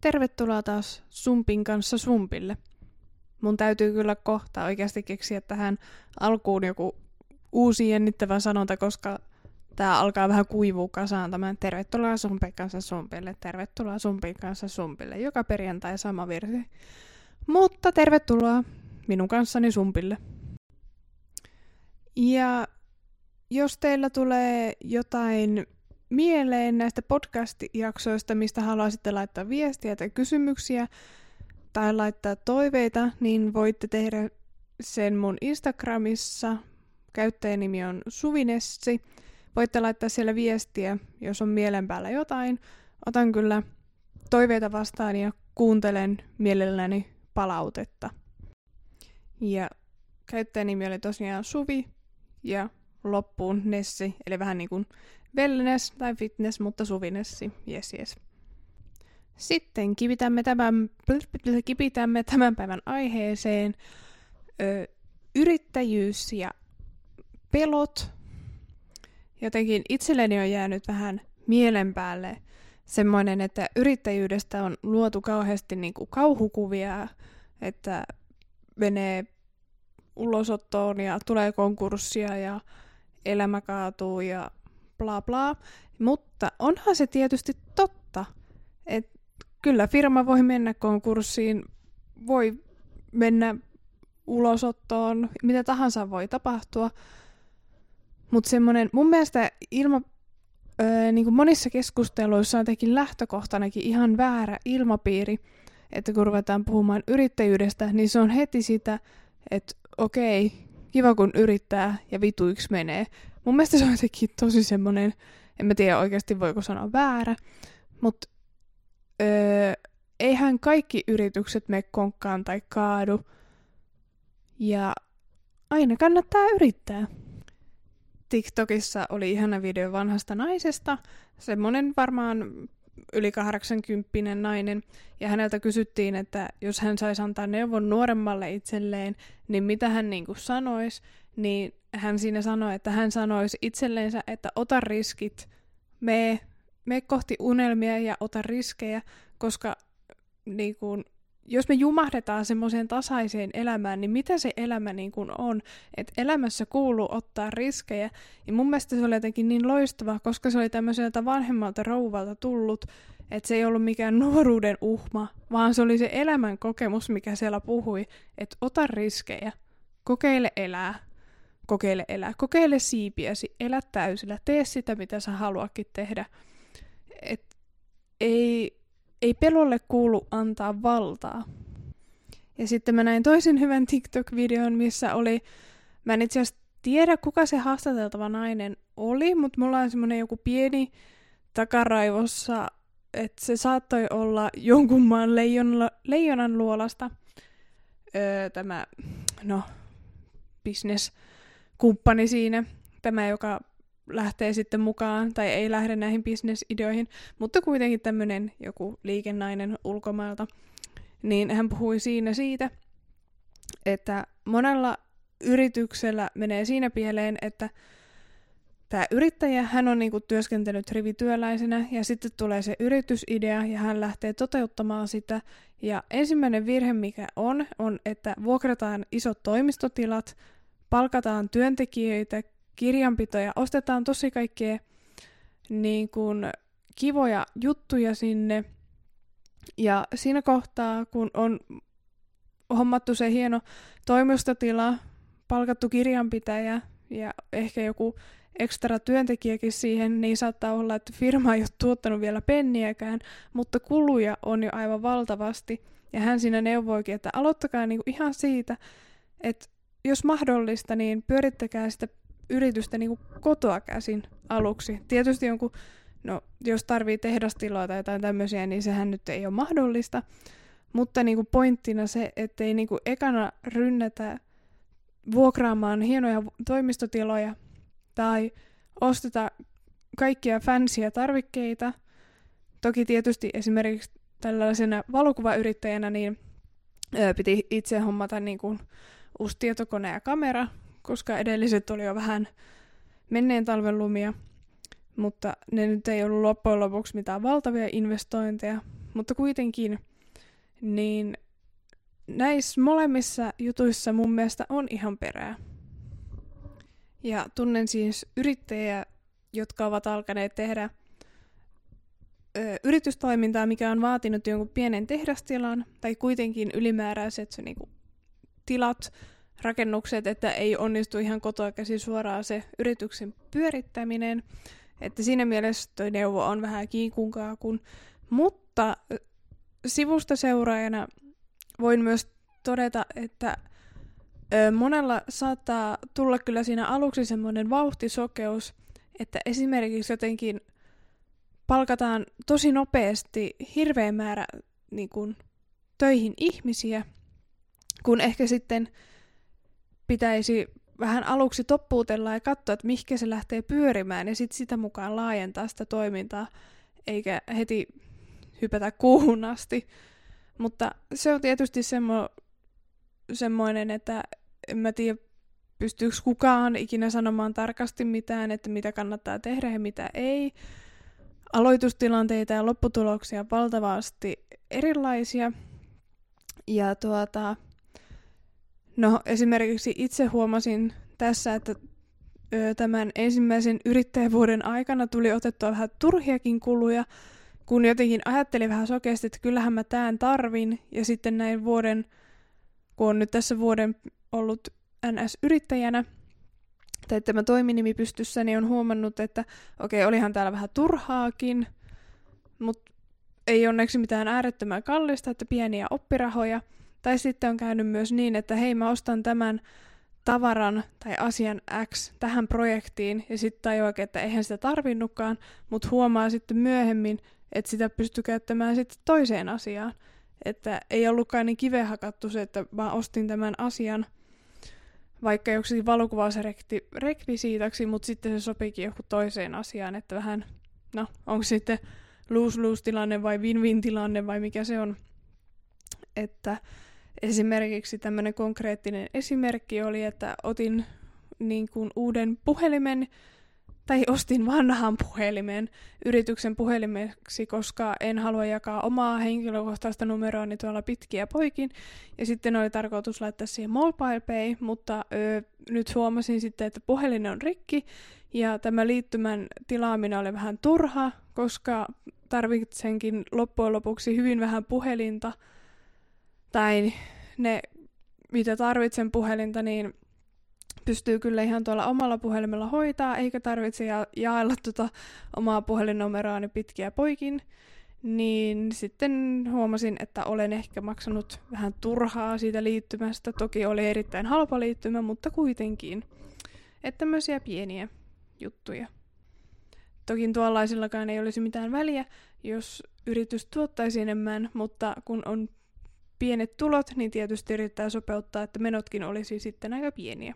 tervetuloa taas Sumpin kanssa Sumpille. Mun täytyy kyllä kohta oikeasti keksiä tähän alkuun joku uusi jännittävä sanonta, koska tää alkaa vähän kuivua kasaan tämän tervetuloa Sumpin kanssa Sumpille, tervetuloa Sumpin kanssa Sumpille. Joka perjantai sama virsi. Mutta tervetuloa minun kanssani Sumpille. Ja jos teillä tulee jotain mieleen näistä podcast-jaksoista, mistä haluaisitte laittaa viestiä tai kysymyksiä tai laittaa toiveita, niin voitte tehdä sen mun Instagramissa. Käyttäjänimi on Suvinessi. Voitte laittaa siellä viestiä, jos on mielen päällä jotain. Otan kyllä toiveita vastaan ja kuuntelen mielelläni palautetta. Ja käyttäjänimi oli tosiaan Suvi ja loppuun Nessi, eli vähän niin kuin wellness tai fitness, mutta suvinessi, yes yes. Sitten kipitämme tämän, kipitämme tämän päivän aiheeseen ö, yrittäjyys ja pelot. Jotenkin itselleni on jäänyt vähän mielen päälle semmoinen, että yrittäjyydestä on luotu kauheasti niin kuin kauhukuvia, että menee ulosottoon ja tulee konkurssia ja elämä kaatuu ja bla bla. Mutta onhan se tietysti totta, että kyllä firma voi mennä konkurssiin, voi mennä ulosottoon, mitä tahansa voi tapahtua. Mutta semmoinen, mun mielestä ilma, öö, niin kuin monissa keskusteluissa on tekin lähtökohtanakin ihan väärä ilmapiiri, että kun ruvetaan puhumaan yrittäjyydestä, niin se on heti sitä, että okei, kiva kun yrittää ja vituiksi menee. Mun mielestä se on jotenkin tosi semmoinen, en mä tiedä oikeasti voiko sanoa väärä, mutta öö, eihän kaikki yritykset mene konkkaan tai kaadu. Ja aina kannattaa yrittää. TikTokissa oli ihana video vanhasta naisesta, semmonen varmaan yli 80 nainen, ja häneltä kysyttiin, että jos hän saisi antaa neuvon nuoremmalle itselleen, niin mitä hän niin kuin sanoisi, niin hän siinä sanoi, että hän sanoisi itselleensä, että ota riskit, me, me kohti unelmia ja ota riskejä, koska niin kuin, jos me jumahdetaan semmoiseen tasaiseen elämään, niin mitä se elämä niin kuin on? Että elämässä kuuluu ottaa riskejä. Ja mun mielestä se oli jotenkin niin loistava, koska se oli tämmöiseltä vanhemmalta rouvalta tullut, että se ei ollut mikään nuoruuden uhma, vaan se oli se elämän kokemus, mikä siellä puhui, että ota riskejä, kokeile elää, kokeile elää, kokeile siipiäsi, elä täysillä, tee sitä, mitä sä haluakin tehdä. Et ei, ei pelolle kuulu antaa valtaa. Ja sitten mä näin toisen hyvän TikTok-videon, missä oli, mä en itse asiassa tiedä, kuka se haastateltava nainen oli, mutta mulla on semmoinen joku pieni takaraivossa, että se saattoi olla jonkun maan leijon, leijonan luolasta öö, tämä, no, business kumppani siinä, tämä, joka lähtee sitten mukaan, tai ei lähde näihin bisnesideoihin, mutta kuitenkin tämmöinen joku liikennainen ulkomailta, niin hän puhui siinä siitä, että monella yrityksellä menee siinä pieleen, että tämä yrittäjä, hän on niinku työskentelyt rivityöläisenä ja sitten tulee se yritysidea ja hän lähtee toteuttamaan sitä. Ja ensimmäinen virhe, mikä on, on, että vuokrataan isot toimistotilat, palkataan työntekijöitä, kirjanpitoja, ostetaan tosi kaikkea niin kuin, kivoja juttuja sinne. Ja siinä kohtaa, kun on hommattu se hieno toimistotila, palkattu kirjanpitäjä ja ehkä joku ekstra työntekijäkin siihen, niin saattaa olla, että firma ei ole tuottanut vielä penniäkään, mutta kuluja on jo aivan valtavasti. Ja hän siinä neuvoikin, että aloittakaa niinku ihan siitä, että jos mahdollista, niin pyörittäkää sitä yritystä niin kuin kotoa käsin aluksi. Tietysti jonkun, no jos tarvii tehdastiloa tai jotain tämmöisiä, niin sehän nyt ei ole mahdollista. Mutta niin kuin pointtina se, ettei niin kuin ekana rynnätä vuokraamaan hienoja toimistotiloja tai osteta kaikkia fansia tarvikkeita. Toki tietysti esimerkiksi tällaisena valokuvayrittäjänä niin piti itse hommata niin kuin uusi tietokone ja kamera, koska edelliset oli jo vähän menneen talven lumia, mutta ne nyt ei ollut loppujen lopuksi mitään valtavia investointeja, mutta kuitenkin, niin näissä molemmissa jutuissa mun mielestä on ihan perää. Ja tunnen siis yrittäjiä, jotka ovat alkaneet tehdä ö, yritystoimintaa, mikä on vaatinut jonkun pienen tehdastilan tai kuitenkin ylimääräiset se, niinku, tilat, rakennukset, että ei onnistu ihan kotoa käsi suoraan se yrityksen pyörittäminen. Että siinä mielessä toi neuvo on vähän kiikunkaa, kun, mutta sivusta seuraajana voin myös todeta, että monella saattaa tulla kyllä siinä aluksi semmoinen vauhtisokeus, että esimerkiksi jotenkin palkataan tosi nopeasti hirveä määrä niin kun, töihin ihmisiä, kun ehkä sitten pitäisi vähän aluksi toppuutella ja katsoa, että mihinkä se lähtee pyörimään ja sitten sitä mukaan laajentaa sitä toimintaa, eikä heti hypätä kuuhun asti. Mutta se on tietysti semmo, semmoinen, että en mä tiedä, pystyykö kukaan ikinä sanomaan tarkasti mitään, että mitä kannattaa tehdä ja mitä ei. Aloitustilanteita ja lopputuloksia valtavasti erilaisia. Ja tuota, no esimerkiksi itse huomasin tässä, että tämän ensimmäisen yrittäjävuoden aikana tuli otettua vähän turhiakin kuluja, kun jotenkin ajattelin vähän sokeasti, että kyllähän mä tämän tarvin, ja sitten näin vuoden, kun on nyt tässä vuoden ollut NS-yrittäjänä, tai tämä toiminimi pystyssä, niin on huomannut, että okei, okay, olihan täällä vähän turhaakin, mutta ei onneksi mitään äärettömän kallista, että pieniä oppirahoja. Tai sitten on käynyt myös niin, että hei, mä ostan tämän tavaran tai asian X tähän projektiin, ja sitten tajuaa, että eihän sitä tarvinnutkaan, mutta huomaa sitten myöhemmin, että sitä pystyy käyttämään sitten toiseen asiaan. Että ei ollutkaan niin kiveen hakattu se, että mä ostin tämän asian vaikka joksikin valokuvausrekvisiitaksi, mutta sitten se sopikin joku toiseen asiaan, että vähän, no, onko sitten lose-lose-tilanne vai win-win-tilanne vai mikä se on. Että esimerkiksi tämmöinen konkreettinen esimerkki oli, että otin niin kuin uuden puhelimen, tai ostin vanhan puhelimen yrityksen puhelimeksi, koska en halua jakaa omaa henkilökohtaista numeroani tuolla pitkiä poikin. Ja sitten oli tarkoitus laittaa siihen mobile pay, mutta ö, nyt huomasin sitten, että puhelin on rikki ja tämä liittymän tilaaminen oli vähän turha, koska tarvitsenkin loppujen lopuksi hyvin vähän puhelinta. Tai ne, mitä tarvitsen puhelinta, niin pystyy kyllä ihan tuolla omalla puhelimella hoitaa, eikä tarvitse ja- jaella tuota omaa puhelinnumeroani pitkiä poikin. Niin sitten huomasin, että olen ehkä maksanut vähän turhaa siitä liittymästä. Toki oli erittäin halpa liittymä, mutta kuitenkin. Että tämmöisiä pieniä juttuja. Toki tuollaisillakaan ei olisi mitään väliä, jos yritys tuottaisi enemmän, mutta kun on pienet tulot, niin tietysti yrittää sopeuttaa, että menotkin olisi sitten aika pieniä.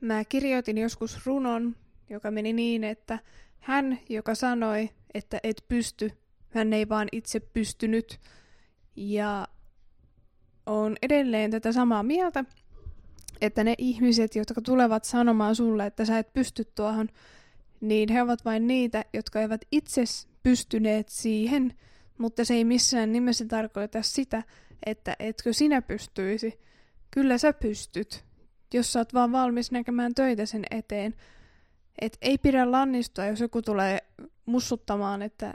Mä kirjoitin joskus runon, joka meni niin, että hän, joka sanoi, että et pysty, hän ei vaan itse pystynyt. Ja on edelleen tätä samaa mieltä, että ne ihmiset, jotka tulevat sanomaan sulle, että sä et pysty tuohon, niin he ovat vain niitä, jotka eivät itse pystyneet siihen, mutta se ei missään nimessä tarkoita sitä, että etkö sinä pystyisi. Kyllä sä pystyt jos sä oot vaan valmis näkemään töitä sen eteen. Et ei pidä lannistua, jos joku tulee mussuttamaan, että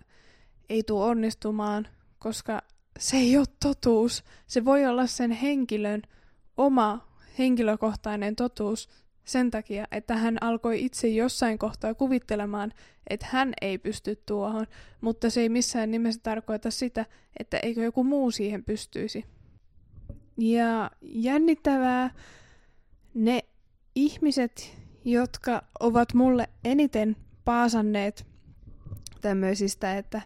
ei tule onnistumaan, koska se ei ole totuus. Se voi olla sen henkilön oma henkilökohtainen totuus sen takia, että hän alkoi itse jossain kohtaa kuvittelemaan, että hän ei pysty tuohon, mutta se ei missään nimessä tarkoita sitä, että eikö joku muu siihen pystyisi. Ja jännittävää ne ihmiset, jotka ovat mulle eniten paasanneet tämmöisistä, että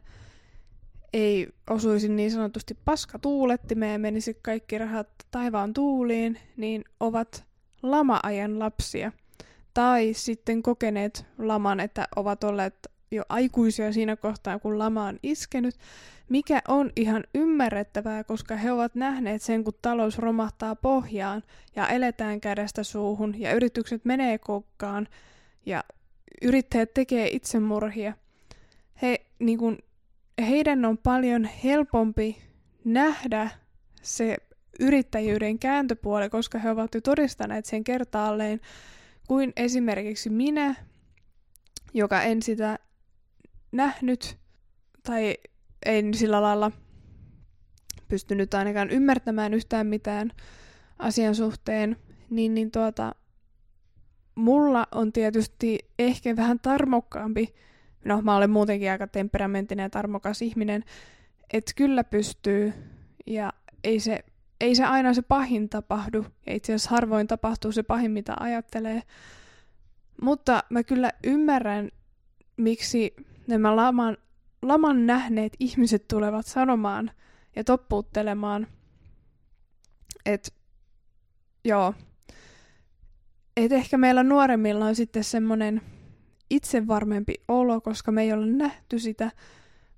ei osuisi niin sanotusti paska tuulettimeen ja menisi kaikki rahat taivaan tuuliin, niin ovat lama-ajan lapsia. Tai sitten kokeneet laman, että ovat olleet jo aikuisia siinä kohtaa, kun lama on iskenyt, mikä on ihan ymmärrettävää, koska he ovat nähneet sen, kun talous romahtaa pohjaan ja eletään kädestä suuhun ja yritykset menee kokkaan ja yrittäjät tekee itsemurhia. He niin kuin, heidän on paljon helpompi nähdä se yrittäjyyden kääntöpuoli, koska he ovat jo todistaneet sen kertaalleen, kuin esimerkiksi minä, joka en sitä nähnyt tai en sillä lailla pystynyt ainakaan ymmärtämään yhtään mitään asian suhteen, niin, niin tuota, mulla on tietysti ehkä vähän tarmokkaampi, no mä olen muutenkin aika temperamenttinen ja tarmokas ihminen, että kyllä pystyy ja ei se, ei se aina se pahin tapahdu. Ja itse asiassa harvoin tapahtuu se pahin, mitä ajattelee. Mutta mä kyllä ymmärrän, miksi nämä laman, laman nähneet ihmiset tulevat sanomaan ja toppuuttelemaan, että joo, et ehkä meillä nuoremmilla on sitten semmoinen itsevarmempi olo, koska me ei ole nähty sitä,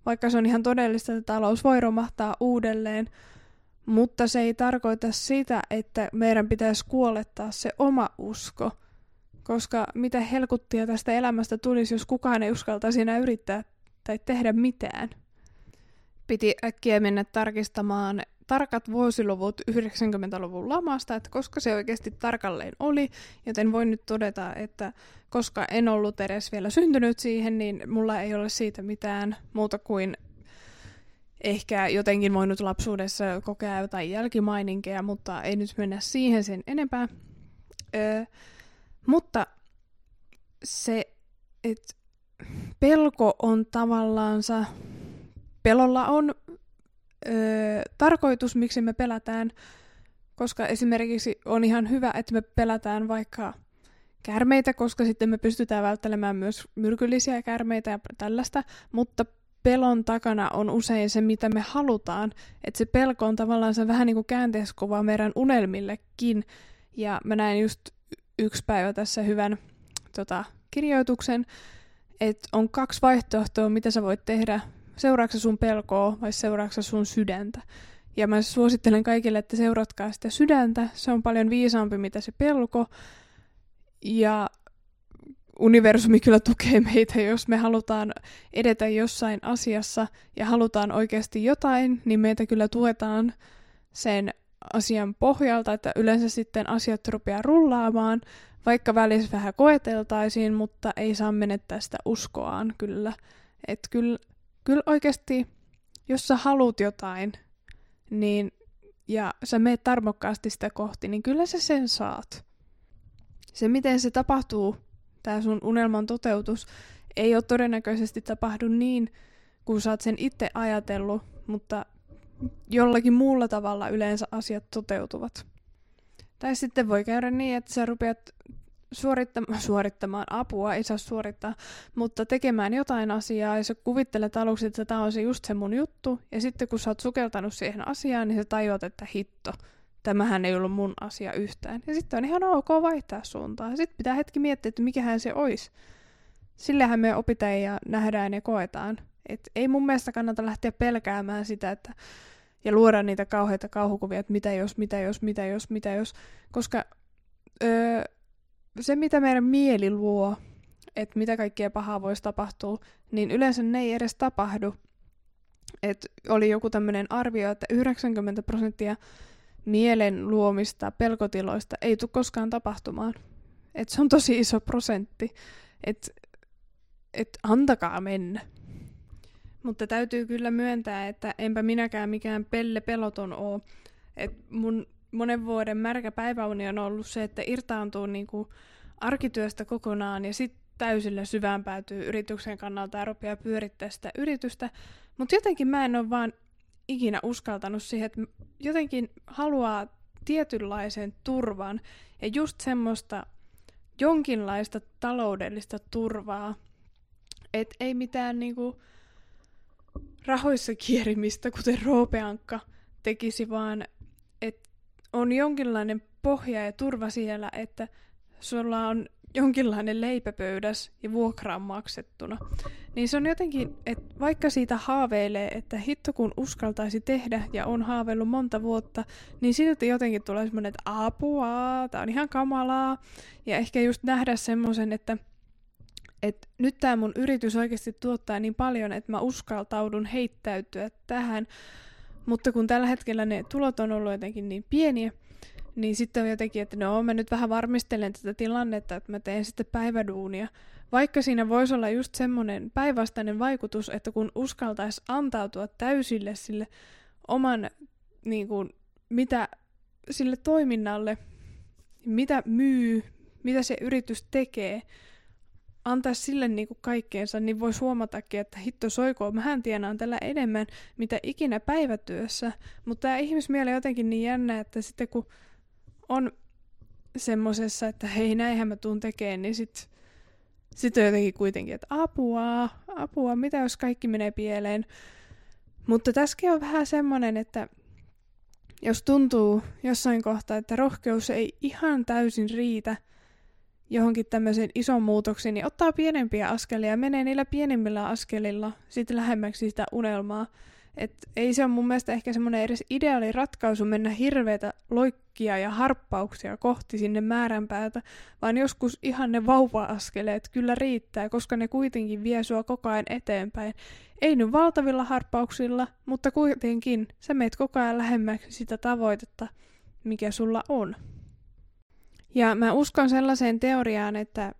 vaikka se on ihan todellista, että talous voi romahtaa uudelleen, mutta se ei tarkoita sitä, että meidän pitäisi kuolettaa se oma usko, koska mitä helkuttia tästä elämästä tulisi, jos kukaan ei uskaltaisi enää yrittää tai tehdä mitään. Piti äkkiä mennä tarkistamaan tarkat vuosiluvut 90-luvun lamasta, että koska se oikeasti tarkalleen oli, joten voin nyt todeta, että koska en ollut edes vielä syntynyt siihen, niin mulla ei ole siitä mitään muuta kuin ehkä jotenkin voinut lapsuudessa kokea jotain jälkimaininkeja, mutta ei nyt mennä siihen sen enempää. Öö, mutta se, että pelko on tavallaansa, pelolla on öö, tarkoitus, miksi me pelätään, koska esimerkiksi on ihan hyvä, että me pelätään vaikka kärmeitä, koska sitten me pystytään välttelemään myös myrkyllisiä kärmeitä ja tällaista, mutta pelon takana on usein se, mitä me halutaan. Että se pelko on tavallaan se vähän niin kuin käänteiskuva meidän unelmillekin. Ja mä näin just yksi päivä tässä hyvän tota, kirjoituksen, että on kaksi vaihtoehtoa, mitä sä voit tehdä seuraatko sun pelkoa vai seuraatko sun sydäntä. Ja mä suosittelen kaikille, että seuratkaa sitä sydäntä. Se on paljon viisaampi, mitä se pelko. Ja universumi kyllä tukee meitä, jos me halutaan edetä jossain asiassa ja halutaan oikeasti jotain, niin meitä kyllä tuetaan sen asian pohjalta, että yleensä sitten asiat rupeaa rullaamaan, vaikka välissä vähän koeteltaisiin, mutta ei saa menettää sitä uskoaan kyllä. Että kyllä kyllä oikeasti, jos sä haluat jotain, niin, ja sä meet tarmokkaasti sitä kohti, niin kyllä sä sen saat. Se, miten se tapahtuu, tämä sun unelman toteutus, ei ole todennäköisesti tapahdu niin, kun sä oot sen itse ajatellut, mutta jollakin muulla tavalla yleensä asiat toteutuvat. Tai sitten voi käydä niin, että sä rupeat suorittamaan, suorittamaan apua, ei saa suorittaa, mutta tekemään jotain asiaa ja sä kuvittelet aluksi, että tämä on se just se mun juttu, ja sitten kun sä oot sukeltanut siihen asiaan, niin sä tajuat, että hitto, tämähän ei ollut mun asia yhtään. Ja sitten on ihan ok vaihtaa suuntaa. Sitten pitää hetki miettiä, että mikähän se olisi. Sillähän me opitaan ja nähdään ja koetaan. Et ei mun mielestä kannata lähteä pelkäämään sitä, että ja luoda niitä kauheita kauhukuvia, että mitä jos, mitä jos, mitä jos, mitä jos, koska öö, se, mitä meidän mieli luo, että mitä kaikkea pahaa voisi tapahtua, niin yleensä ne ei edes tapahdu. Et oli joku tämmöinen arvio, että 90 prosenttia mielen luomista pelkotiloista ei tule koskaan tapahtumaan. Et se on tosi iso prosentti. Et, et antakaa mennä. Mutta täytyy kyllä myöntää, että enpä minäkään mikään pelle peloton oo. Et mun monen vuoden märkä päiväuni on ollut se, että irtaantuu niinku arkityöstä kokonaan ja sitten täysillä syvään päätyy yrityksen kannalta ja rupeaa pyörittää sitä yritystä. Mutta jotenkin mä en ole vaan ikinä uskaltanut siihen, että jotenkin haluaa tietynlaisen turvan ja just semmoista jonkinlaista taloudellista turvaa, että ei mitään niinku rahoissa kierimistä, kuten Roopeankka tekisi, vaan että on jonkinlainen pohja ja turva siellä, että sulla on jonkinlainen leipäpöydäs ja vuokra on maksettuna. Niin se on jotenkin, että vaikka siitä haaveilee, että hitto kun uskaltaisi tehdä ja on haaveillut monta vuotta, niin silti jotenkin tulee semmoinen, että apua, tää on ihan kamalaa. Ja ehkä just nähdä semmoisen, että että nyt tämä mun yritys oikeasti tuottaa niin paljon, että mä uskaltaudun heittäytyä tähän, mutta kun tällä hetkellä ne tulot on ollut jotenkin niin pieniä, niin sitten on jotenkin, että no mä nyt vähän varmistelen tätä tilannetta, että mä teen sitten päiväduunia. Vaikka siinä voisi olla just semmoinen päinvastainen vaikutus, että kun uskaltaisi antautua täysille sille oman, niin kuin, mitä sille toiminnalle, mitä myy, mitä se yritys tekee, antaa sille niin kuin kaikkeensa, niin voisi huomatakin, että hitto soikoon, mähän tienaan tällä enemmän, mitä ikinä päivätyössä. Mutta tämä ihmismieli on jotenkin niin jännä, että sitten kun on semmosessa, että hei näinhän mä tuun tekemään, niin sitten sit on jotenkin kuitenkin, että apua, apua, mitä jos kaikki menee pieleen. Mutta tässäkin on vähän semmoinen, että jos tuntuu jossain kohtaa, että rohkeus ei ihan täysin riitä johonkin tämmöiseen ison muutoksiin, niin ottaa pienempiä askelia ja menee niillä pienimmillä askelilla sitten lähemmäksi sitä unelmaa. Et ei se ole mun mielestä ehkä semmoinen edes ideaali ratkaisu mennä hirveitä loikkia ja harppauksia kohti sinne määränpäätä, vaan joskus ihan ne vauva-askeleet kyllä riittää, koska ne kuitenkin vie sua koko ajan eteenpäin. Ei nyt valtavilla harppauksilla, mutta kuitenkin sä meet koko ajan lähemmäksi sitä tavoitetta, mikä sulla on. Ja mä uskon sellaiseen teoriaan, että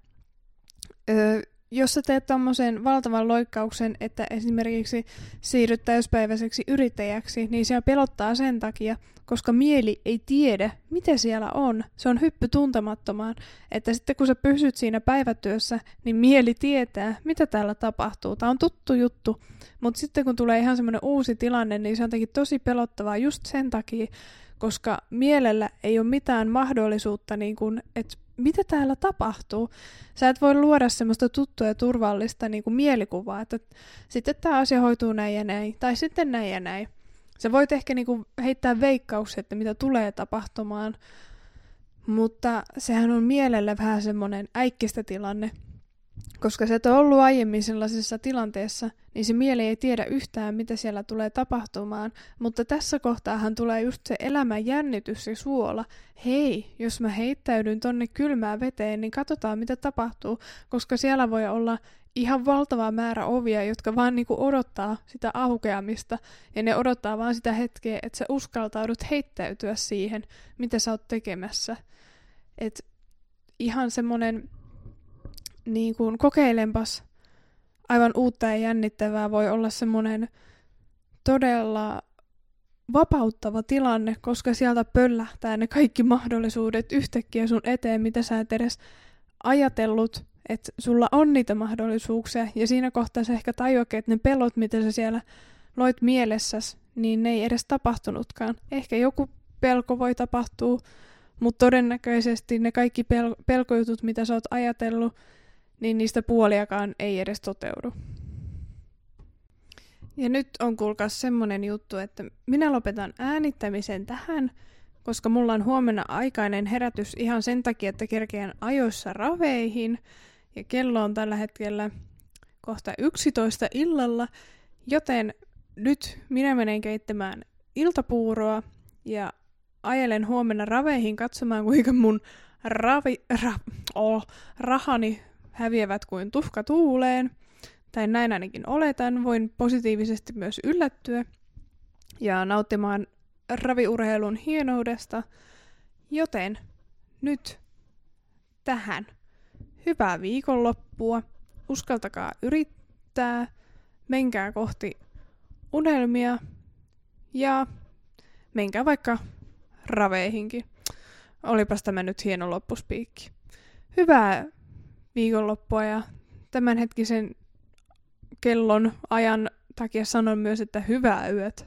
öö, jos sä teet tommosen valtavan loikkauksen, että esimerkiksi siirryt täyspäiväiseksi yrittäjäksi, niin se pelottaa sen takia, koska mieli ei tiedä, mitä siellä on. Se on hyppy tuntemattomaan, että sitten kun sä pysyt siinä päivätyössä, niin mieli tietää, mitä täällä tapahtuu. Tämä on tuttu juttu, mutta sitten kun tulee ihan semmoinen uusi tilanne, niin se on jotenkin tosi pelottavaa just sen takia, koska mielellä ei ole mitään mahdollisuutta, niin kuin, että mitä täällä tapahtuu. Sä et voi luoda semmoista tuttua ja turvallista niin kuin mielikuvaa, että sitten tämä asia hoituu näin ja näin, tai sitten näin ja näin. Sä voit ehkä niin kuin heittää veikkauksia, että mitä tulee tapahtumaan, mutta sehän on mielelle vähän semmoinen äikkistä tilanne, koska sä et ole ollut aiemmin sellaisessa tilanteessa, niin se mieli ei tiedä yhtään, mitä siellä tulee tapahtumaan, mutta tässä kohtaahan tulee just se elämän jännitys ja suola. Hei, jos mä heittäydyn tonne kylmään veteen, niin katsotaan mitä tapahtuu, koska siellä voi olla ihan valtava määrä ovia, jotka vaan niinku odottaa sitä aukeamista, ja ne odottaa vaan sitä hetkeä, että sä uskaltaudut heittäytyä siihen, mitä sä oot tekemässä. Et ihan semmonen niin kuin kokeilenpas aivan uutta ja jännittävää voi olla semmoinen todella vapauttava tilanne, koska sieltä pöllähtää ne kaikki mahdollisuudet yhtäkkiä sun eteen, mitä sä et edes ajatellut, että sulla on niitä mahdollisuuksia, ja siinä kohtaa sä ehkä tajuakin, että ne pelot, mitä sä siellä loit mielessäsi, niin ne ei edes tapahtunutkaan. Ehkä joku pelko voi tapahtua, mutta todennäköisesti ne kaikki pel- pelkojutut, mitä sä oot ajatellut, niin niistä puoliakaan ei edes toteudu. Ja nyt on kuulkaas semmonen juttu, että minä lopetan äänittämisen tähän, koska mulla on huomenna aikainen herätys ihan sen takia, että kerkeän ajoissa raveihin. Ja kello on tällä hetkellä kohta 11 illalla, joten nyt minä menen keittämään iltapuuroa ja ajelen huomenna raveihin katsomaan, kuinka mun ravi, ra, oh, rahani häviävät kuin tuhka tuuleen, tai näin ainakin oletan, voin positiivisesti myös yllättyä ja nauttimaan raviurheilun hienoudesta, joten nyt tähän. Hyvää viikonloppua, uskaltakaa yrittää, menkää kohti unelmia ja menkää vaikka raveihinkin. Olipas tämä nyt hieno loppuspiikki. Hyvää viikonloppua ja tämänhetkisen kellon ajan takia sanon myös, että hyvää yötä.